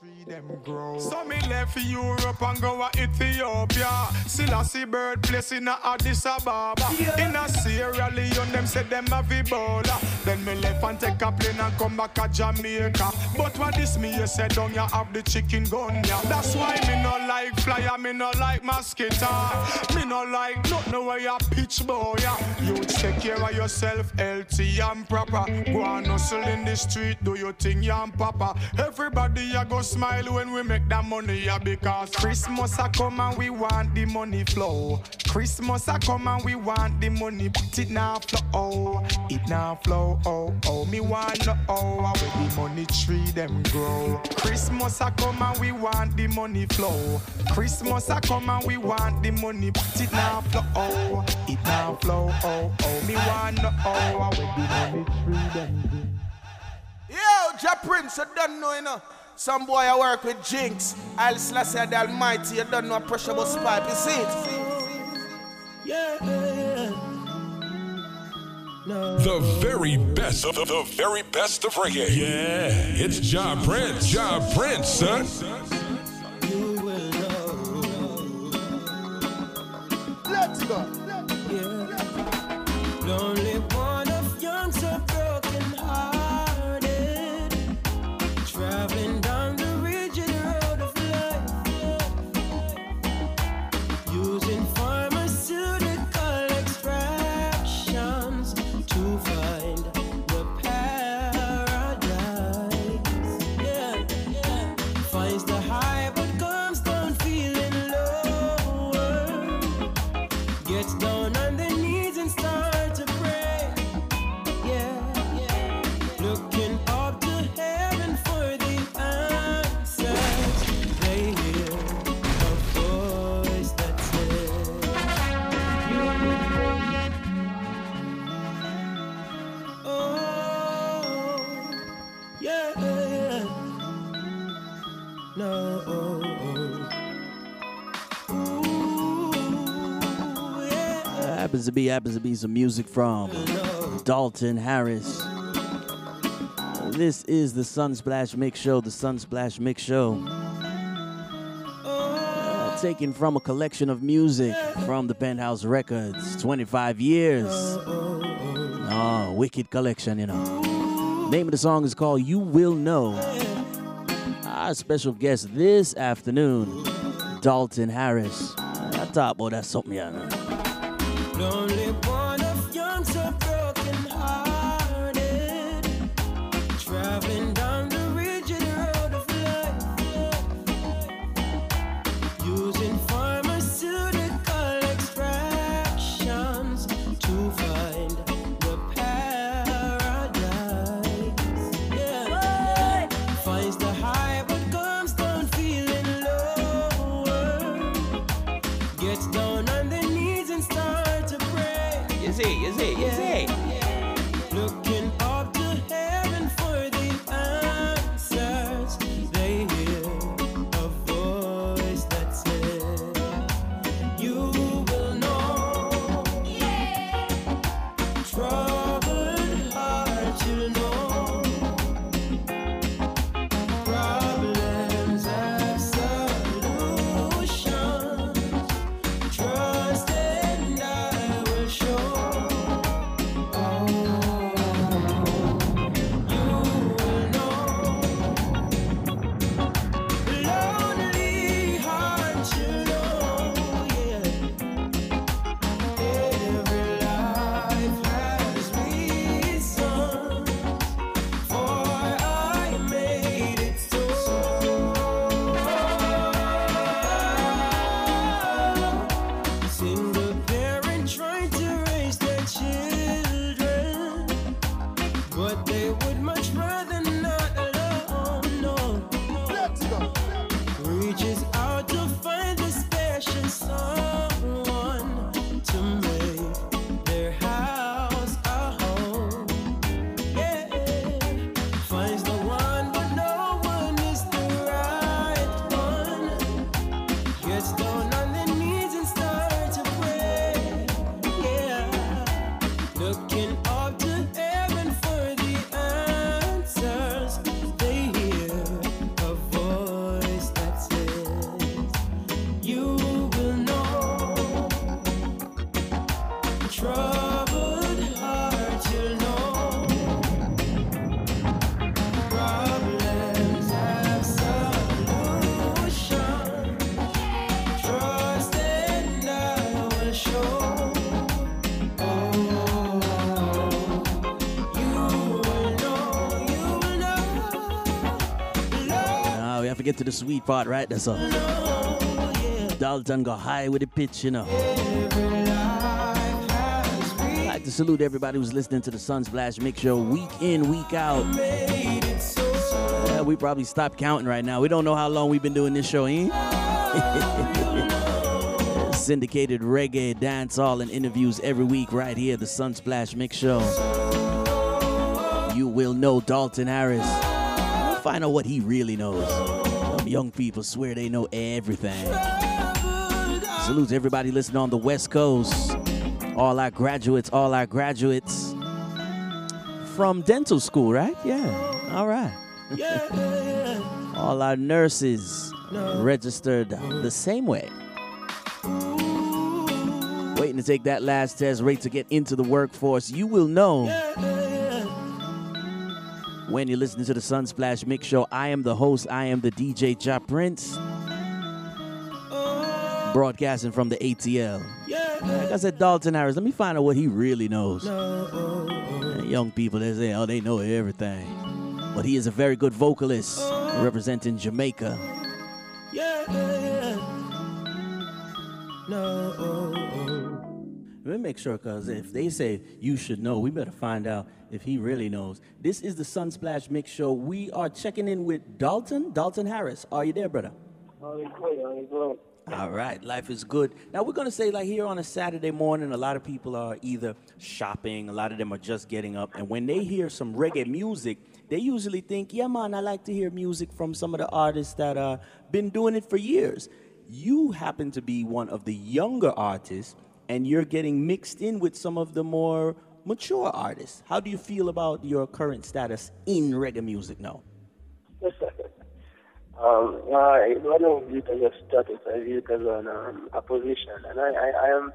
tree them grow. So me left Europe and go to Ethiopia. Still I see birthplace in a Addis Ababa. In a Sierra Leone, them say them have Ebola. Then me left and take a plane and come back to Jamaica. But what this me you say down you have the chicken gun yeah. That's why me no like flyer, me no like mosquito. Me no like nothing where you pitch boy. Yeah. You take care of yourself, healthy and proper. Go and hustle in the street, do your thing, yeah, and papa. Everybody ya go smile when we make that money, yeah, because Christmas a come and we want the money flow. Christmas a come and we want the money, but it now flow, it now flow, oh, oh. Me want no oh, how the money tree them grow. Christmas a come and we want the money flow. Christmas a come and we want the money, but it now flow, oh, it now flow, oh, oh. Me want no oh, how the money tree them grow. Yo, Ja Prince, you don't know, you know. Some boy I work with Jinx. I'll slash the Almighty, you don't know pressure bus pipe, you see it? Yeah, yeah. No. The very best of the, the very best of reggae. Yeah, it's Ja Prince. Ja Prince, son. Let's go. To be, happens to be some music from Dalton Harris. This is the Sunsplash Mix Show, the Sunsplash Mix Show. Uh, taken from a collection of music from the Penthouse Records, 25 years. Oh, wicked collection, you know. Name of the song is called You Will Know. Our special guest this afternoon, Dalton Harris. I thought, boy, that's something, yeah. Lonely get to the sweet part, right? That's all. Dalton got high with the pitch, you know. I'd like to salute everybody who's listening to the Sunsplash Mix Show week in, week out. Yeah, we probably stopped counting right now. We don't know how long we've been doing this show, eh? Syndicated reggae, dancehall, and interviews every week right here, the Sunsplash Mix Show. You will know Dalton Harris. Find out what he really knows. Young people swear they know everything. Salute to everybody listening on the West Coast. All our graduates, all our graduates from dental school, right? Yeah. All right. all our nurses registered the same way. Waiting to take that last test, ready to get into the workforce. You will know when you're listening to the Sunsplash Mix Show. I am the host, I am the DJ Ja Prince. Broadcasting from the ATL. Like I said, Dalton Harris, let me find out what he really knows. Young people, they say, oh, they know everything. But he is a very good vocalist representing Jamaica. Let me make sure, because if they say you should know, we better find out if he really knows. This is the Sunsplash Mix Show. We are checking in with Dalton. Dalton Harris. Are you there, brother? All right, life is good. Now we're gonna say like here on a Saturday morning, a lot of people are either shopping, a lot of them are just getting up, and when they hear some reggae music, they usually think, "Yeah, man, I like to hear music from some of the artists that uh been doing it for years." You happen to be one of the younger artists, and you're getting mixed in with some of the more mature artists. How do you feel about your current status in reggae music now? Um, I, I don't view it as a status. I view it as an, um, a position, and I, I, I am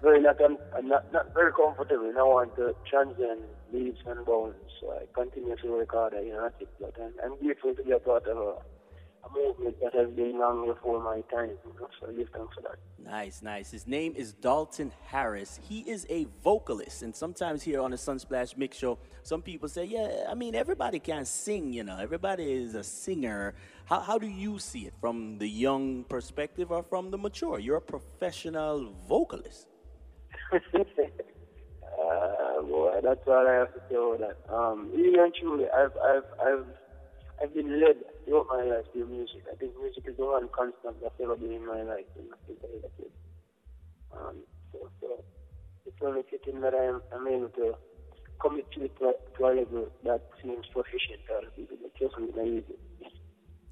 very not, I'm, I'm not not very comfortable. And I want to transcend leaves and bounds. So I continue to work hard. You know, I'm, I'm grateful to be a part of a movement that has been long before my time. You know, so I give thanks for that. Nice, nice. His name is Dalton Harris. He is a vocalist, and sometimes here on the Sunsplash Mix Show, some people say, "Yeah, I mean, everybody can sing. You know, everybody is a singer." How how do you see it from the young perspective or from the mature? You're a professional vocalist. uh, boy, that's all I have to say about that. Um, really and truly, I've, I've, I've, I've been led throughout my life through music. I think music is the one constant that's ever been in my life. You know, since I was a. Um, so, so it's only fitting that I'm, I'm able to commit to it to, a level that seems proficient other people. But trust me, not easy.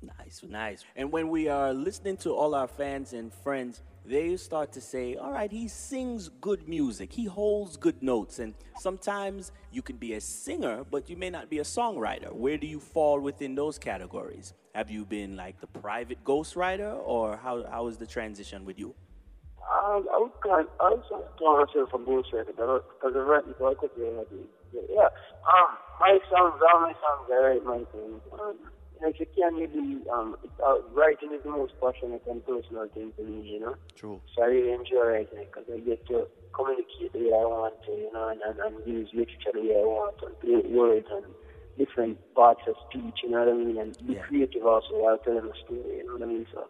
Nice, nice. And when we are listening to all our fans and friends, they start to say, all right, he sings good music, he holds good notes. And sometimes you can be a singer, but you may not be a songwriter. Where do you fall within those categories? Have you been like the private ghostwriter, or how, how is the transition with you? Um, I would call, I would call myself a bullshit because I write before I could hear Yeah. Um, my songs, all my songs, I write my things. Um, like you can't really, um, uh, writing is the most passionate and personal thing to me, you know. True. So I really enjoy writing because I get to communicate the way I want to, you know, and, and, and use literature the way I want and play words and different parts of speech, you know what I mean, and be Yeah. creative also while telling a story, you know what I mean. So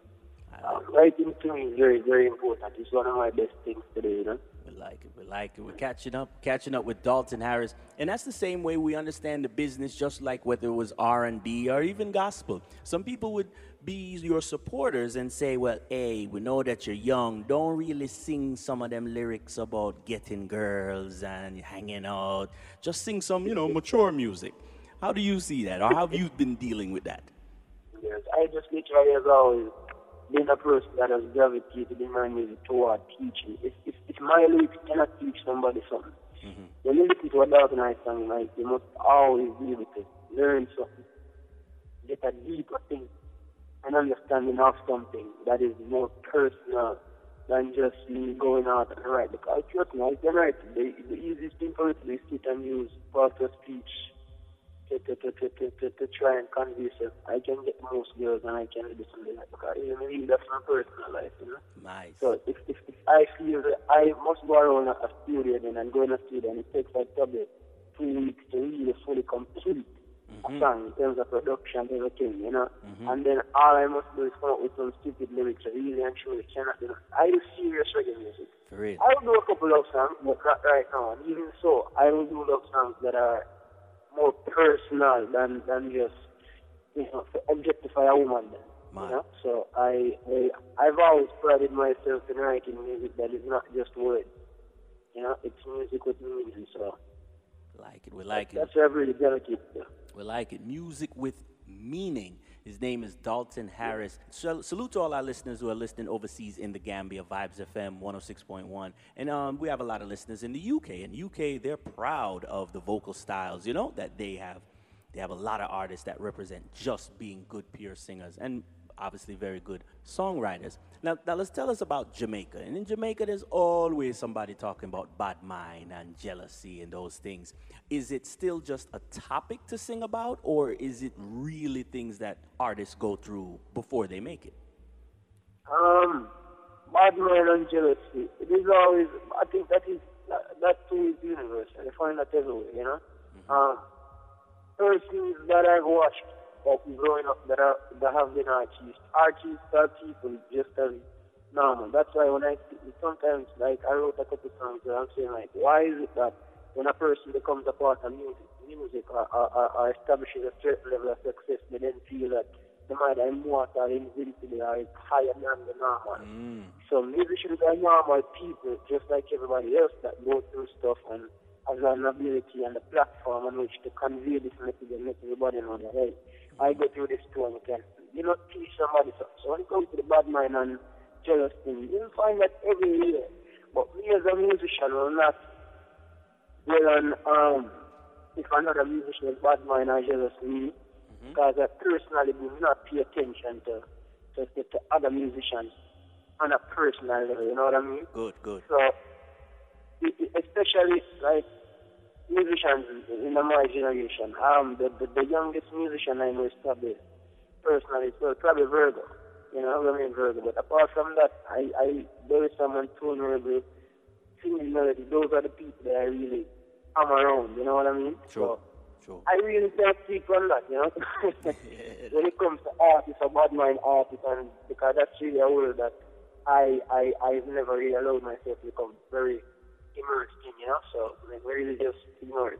um, writing to me is very, very important. It's one of my best things to do, you know. Like it. We like it. We're catching up, catching up with Dalton Harris, and that's the same way we understand the business. Just like whether it was R and B or even gospel, some people would be your supporters and say, "Well, hey, we know that you're young. Don't really sing some of them lyrics about getting girls and hanging out. Just sing some, you know, mature music." How do you see that, or how have you been dealing with that? Yes, I just literally as always been a person that has gravitated in my music toward teaching. If, if, if my lyrics cannot teach somebody something, when you listen to a Dark Knight song, like, you must always be able to learn something, get a deeper thing, an understanding of something that is more personal than just me going out and write. Because trust me, I can write. The, the easiest thing for me to do is sit and use parts of speech to, to, to, to, to, to, to try and convince her. I can get most girls and I can do something like that. Because you know, really, that's my personal life, you know. Nice. So if, if, if I feel that I must go around a studio then and go in a studio and it takes like probably two weeks to really fully complete a mm-hmm. song in terms of production, everything, you know. Mm-hmm. And then all I must do is come up with some stupid lyrics that really and truly cannot do. I do serious reggae music. For real. I will do a couple of songs, but not right now. And even so, I will do love songs that are more personal than than just you know to objectify a woman. Then, Man. you know, so I, I I've always prided myself in writing music that is not just words. You know, it's music with meaning. So Like it. We like it. that's where I've really delicate. Yeah. We like it. Music with meaning. His name is Dalton Harris. Sal- salute to all our listeners who are listening overseas in the Gambia, Vibes FM 106.1. And um, we have a lot of listeners in the UK. In UK, they're proud of the vocal styles, you know, that they have. They have a lot of artists that represent just being good, pure singers. And obviously very good songwriters. Now, now let's tell us about Jamaica. And in Jamaica, there's always somebody talking about bad mind and jealousy and those things. Is it still just a topic to sing about, or is it really things that artists go through before they make it? Um, bad mind and jealousy. It is always. I think that is that, that too is universal. I find that everywhere. You know. Um, persons that I've watched of growing up that are that have been artists. Artists are people just as normal. That's why when I sometimes like I wrote a couple songs where I'm saying like, why is it that when a person becomes a part of music, music or, or, or, establishes a certain level of success, they then feel that the mind are immortal, invincible, or uh, is higher than the normal. Mm. So musicians are normal people, just like everybody else that go through stuff and has an ability and a platform on which to convey this message and let everybody know that hey, I go through this too and you know teach somebody something. So when it comes to the bad mind and jealous thing, you'll find that every year. But me as a musician will not well on um if another musician is bad mind or jealous me because I personally do not pay attention to to, to, other musicians on a personal level, you know what I mean? Good, good. So, especially like musicians in my generation, um, the, the, the youngest musician I know is probably personally, so probably Virgo. You know, what I mean Virgo. But apart from that, I, I there is someone tune Virgo, singing melody. Those are the people that I really am around. You know what I mean? Sure, So, sure. I really can't speak on that, you know. when it comes to artists or bad mind artists, and because that's really a world that I I I've never really allowed myself to become very immersed in, you know. So like, we really just ignore it.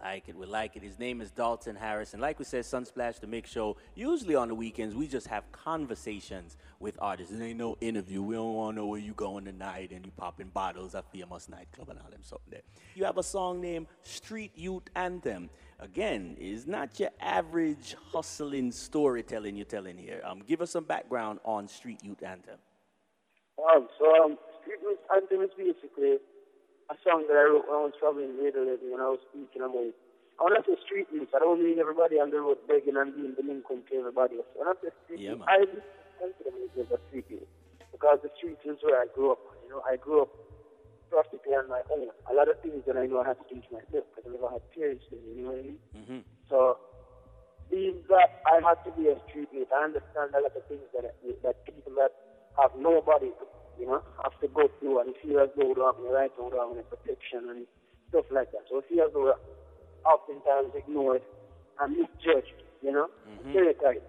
Like it, we like it. His name is Dalton Harris. And like we said, Sunsplash, the mix show, usually on the weekends, we just have conversations with artists. It ain't no interview. We don't want to know where you going tonight and you popping bottles at famous nightclub and all them something there. You have a song named Street Youth Anthem. Again, is not your average hustling storytelling you're telling here. Um, give us some background on Street Youth Anthem. Um, so um, Street Youth Anthem is basically a song that I wrote when I was traveling radio lady when I was speaking about. I want to say street youth. I don't mean everybody on the road begging and being delinquent to everybody else. When I say street Yeah, youth. I consider myself a street youth because the streets is where I grew up. You know, I grew up practically on my own. A lot of things that I know I had to teach myself because I never had parents. You know what I mean? Mm-hmm. So, being that I had to be a street youth, I understand a lot of things that that people that have nobody, you know, have to go through and feel as though they have the right to have any protection and stuff like that. So, feel as though we're oftentimes ignored and misjudged, you know, mm-hmm. stereotyped.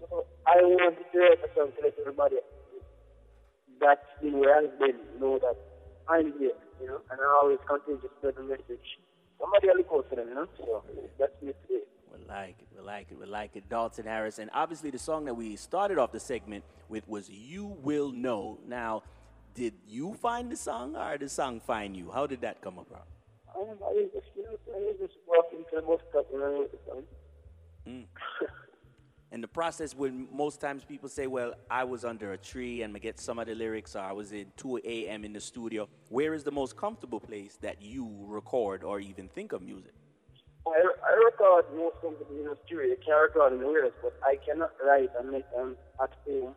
So, I wanted to a song to let everybody that's been where I've been know that I'm here, you know, and I always continue to spread the message. Somebody will look out for them, you know, so that's me today. We like it, we like it, we like it. Dalton Harris. And obviously, the song that we started off the segment with was You Will Know. Now, did you find the song or did the song find you? How did that come about? Um, I was just, you know, I was just walking to the bus stop and I the song. And the process when most times people say, well, I was under a tree and I get some of the lyrics or I was in 2 a.m. in the studio. Where is the most comfortable place that you record or even think of music? I, I record most of the in studio. I can record in the but I cannot write and make them at home.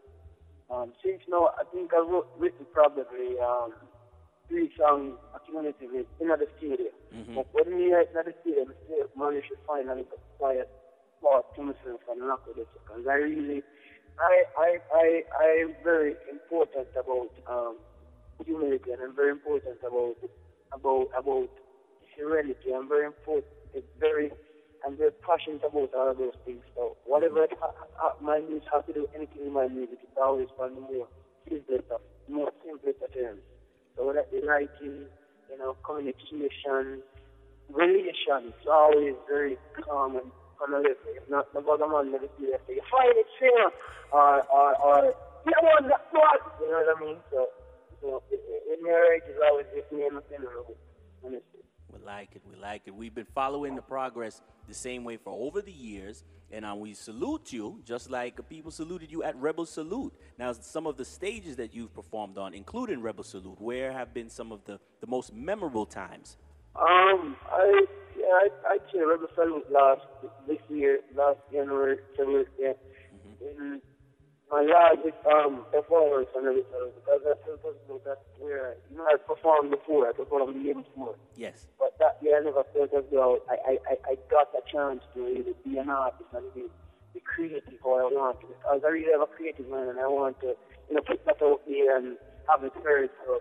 Um, since now, I think I wrote written probably um, three songs accumulatively in the studio. But when we write in the studio, I still manage to find a little quiet spot to myself and knock with it. Because I really, I, I, I, I'm very important about um, humility and I'm very important about about about serenity. I'm very important. It's very and very passionate about all those things. So whatever ha- ha- my music has to do, anything in my music, it's always the more simpler stuff, more simpler terms. So whether the writing, you know, communication, relation, it's always very calm and. It's not the bottom man never see that you find it fair, or, or, or, you know what I mean? So, so in marriage is always just me and my family, honestly. We like it. We like it. We've been following the progress the same way for over the years, and uh, we salute you just like people saluted you at Rebel Salute. Now, some of the stages that you've performed on, including Rebel Salute, where have been some of the, the most memorable times? Um, I yeah, I I Rebel Salute last this year, last January, February, yeah. In my last um performance on Salute because that's supposed to that's where you know I performed before, I performed the year before. Yes. But that year I never felt as though I, I, I, I got the chance to really be an artist and be, be creative how I want to. Because I really have a creative mind and I want to, you know, put that out there and have it heard. So,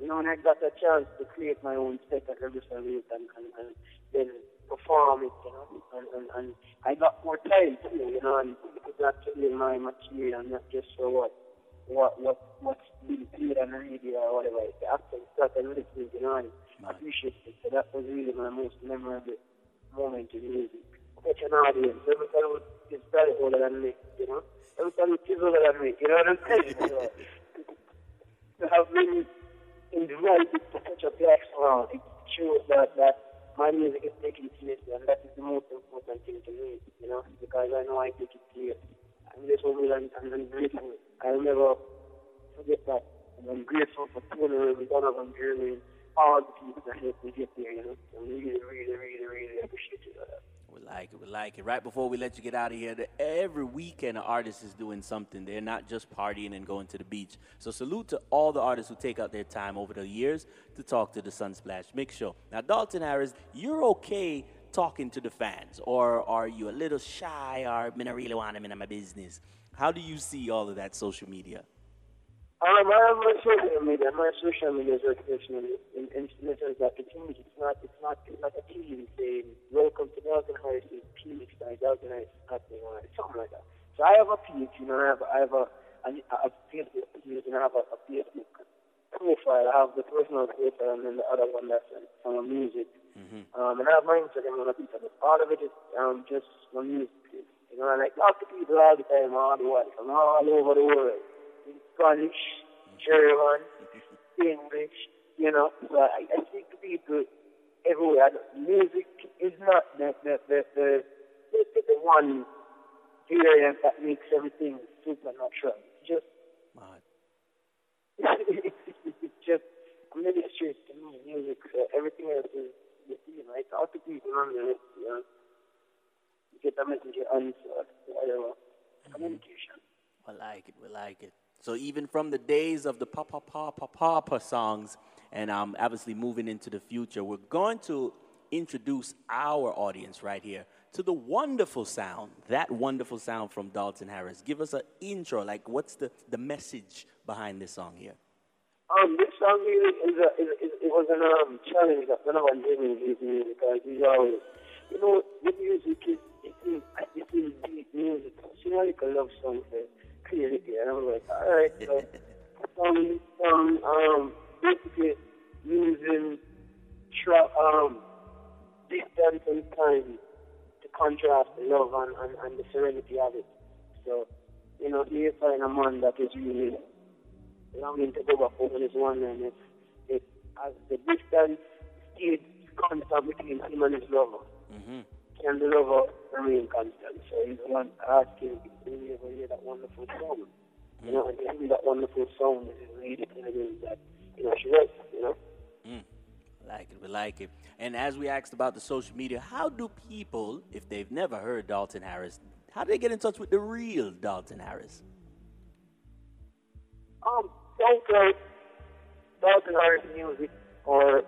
you know, when I got the chance to create my own set at Rebel Salute and, and, and then perform it, you know, and, and, and I got more time too, you know, and it's actually my material not just for what what what what's being played on the radio or whatever. It's actually started listening, you know, and I appreciate it. So that was really my most memorable moment in music. Such an audience. Every time it's very older than me, you know. Every time it's older than me, you know what I'm saying? So, to have been invited to such a platform, it shows that that my music is taken seriously, and that is the most important thing to me, you know, because I know I take it seriously. I'm just over and I'm grateful. I'll never forget that. And I'm grateful for Tony and Donovan Germain and all the people that helped me get there, you know. I really, really, really, really appreciate you. Uh, We like it. We like it. Right before we let you get out of here, every weekend an artist is doing something. They're not just partying and going to the beach. So salute to all the artists who take out their time over the years to talk to the Sunsplash Mix Show. Now, Dalton Harris, you're okay talking to the fans, or are you a little shy, or I really want them in my business? How do you see all of that social media? Um, I have my social media. My social media is recognition in, in, in the sense that it's not it's not it's not a team saying welcome to Dalton Harris's team by Dalton Harris happening something like that. So I have a page, you know, I have I have a a, a Facebook page and I have a, a Facebook profile. I have the personal profile and then the other one that's on my music. Um, and I have my Instagram on a piece of it. All of it is um just my music. You know, and I talk to people all the time, all the way, from all over the world. Spanish, German, English, you know. So I, I speak to people everywhere. Music is not the the the, the, the, the one variant that makes everything supernatural. It's just it's just a ministry to me, music. So everything else is you see, I talk to people on the you know, get the message answered, whatever. Communication. We like it. We like it. So even from the days of the pa pa pa pa pa pa songs, and um, obviously moving into the future, we're going to introduce our audience right here to the wonderful sound, that wonderful sound from Dalton Harris. Give us an intro, like what's the, the message behind this song here? Um, this song really is a, is, is, it was an um, challenge that Donovan Germain gave me because he's always, you know, the music is, it is, it is deep music. You know, like a love song creativity. And I'm like, all right, so, um, um, um, basically using tra- um, distance and time to contrast the love and, and, and the serenity of it. So, you know, you find a man that is really longing to go back home with his one and it, it as the distance stayed constant between him and his lover. Mm-hmm. Can the lover remain constant? So he's the one asking you ever hear that wonderful song. You know, and hear that wonderful song is really him that, you know, she was, you know. Mm. Like it, we like it. And as we asked about the social media, how do people, if they've never heard Dalton Harris, how do they get in touch with the real Dalton Harris? Um, SoundCloud, Dalton Harris Music, or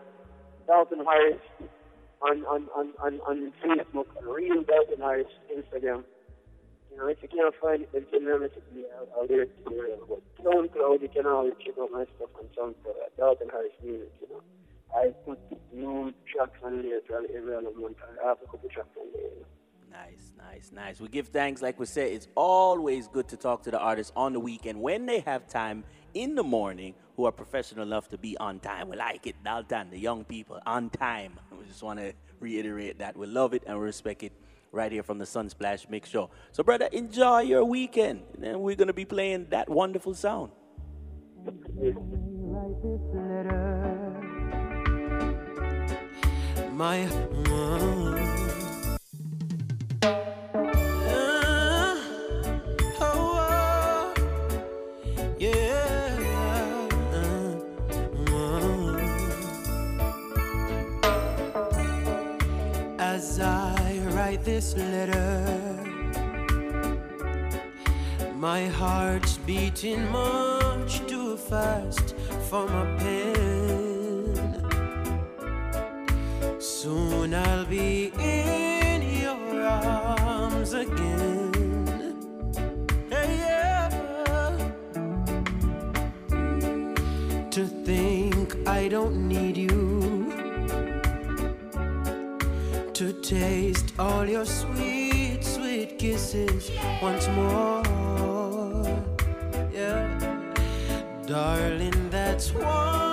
Dalton Harris on, on, on, on, on Facebook, and Real Dalton Harris Instagram. You know, if you can't find it, then send me a message to me. I'll, I'll get it to you. But SoundCloud, you can always check out my stuff on SoundCloud at Dalton Harris Music, you know. I put new tracks on there every other month. I have a couple tracks on there. Nice, nice, nice. We give thanks, like we said, it's always good to talk to the artists on the weekend when they have time in the morning who are professional enough to be on time. We like it, Dalton, the young people, on time. We just want to reiterate that. We love it and we respect it right here from the Sunsplash Mix Show. So, brother, enjoy your weekend. And we're going to be playing that wonderful sound. My. Write this letter. My heart's beating much too fast for my pen. Soon I'll be in your arms again. To think I don't need you to taste all your sweet, sweet kisses once more. Yeah, darling, that's what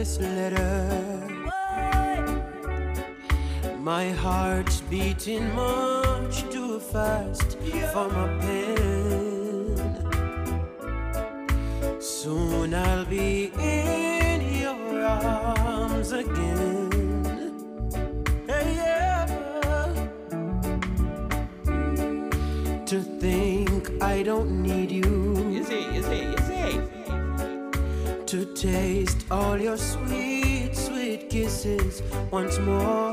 this letter. My heart's beating much too fast for my pen. Taste all your sweet, sweet kisses once more.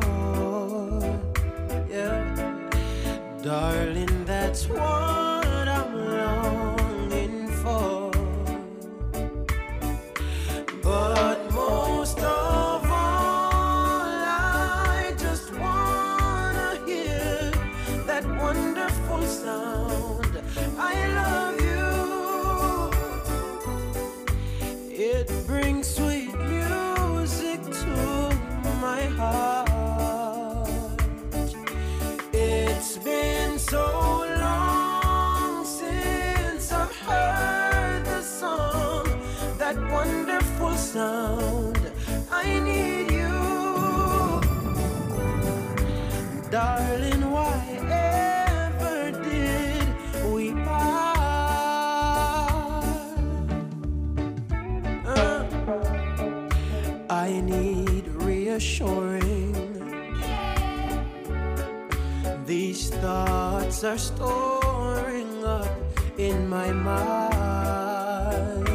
These thoughts are storing up in my mind.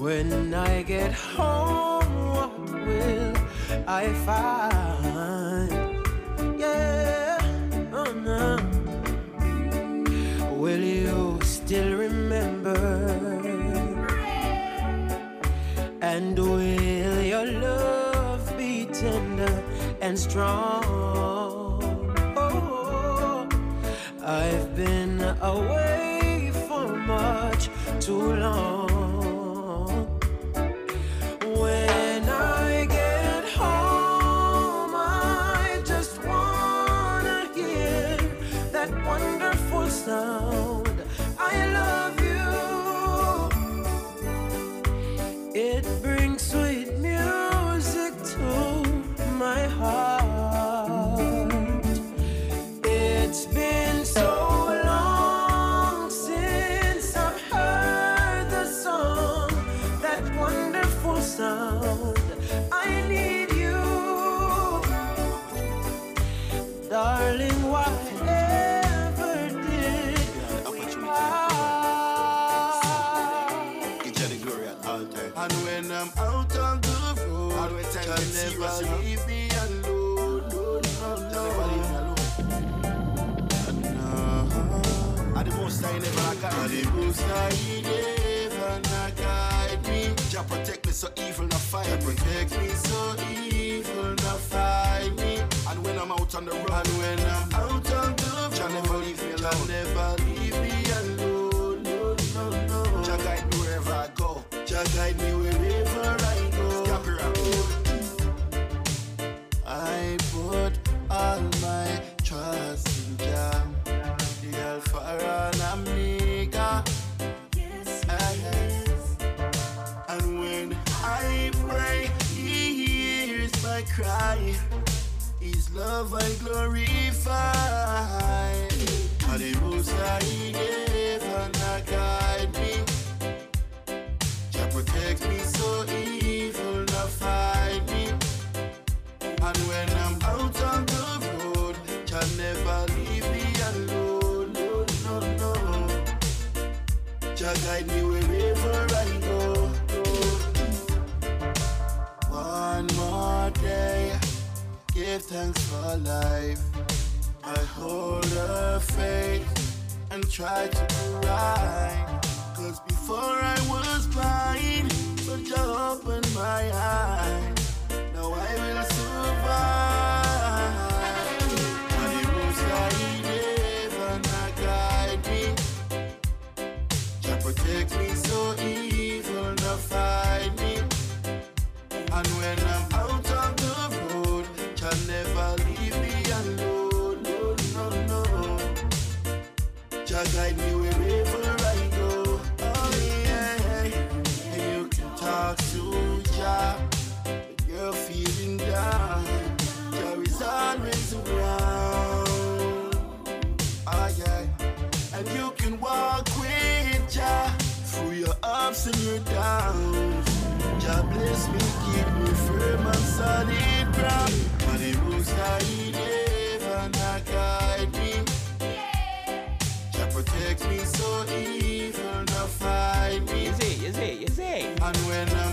When I get home, what will I find? Yeah, oh no. Will you still remember? And will your love and strong? Oh, I've been away for much too long. Never leave me alone. No, no, no. Never leave me alone. No. And the most I never got. And the most I never guide me. Jah protect me so evil not find Jah me. protect me so evil not find me. And when I'm out on the road, And when I'm cry. His love I glorify. And the Most High never not guide me. For life. I hold a faith and try to do right. Cause before I was blind, but Jah opened my eyes. And you can walk with Jah through your ups and your downs. Jah bless me, keep me firm on solid ground. And the most high never not guide me. Jah protect me so evil not find me. You see, you see, you see. And when I'm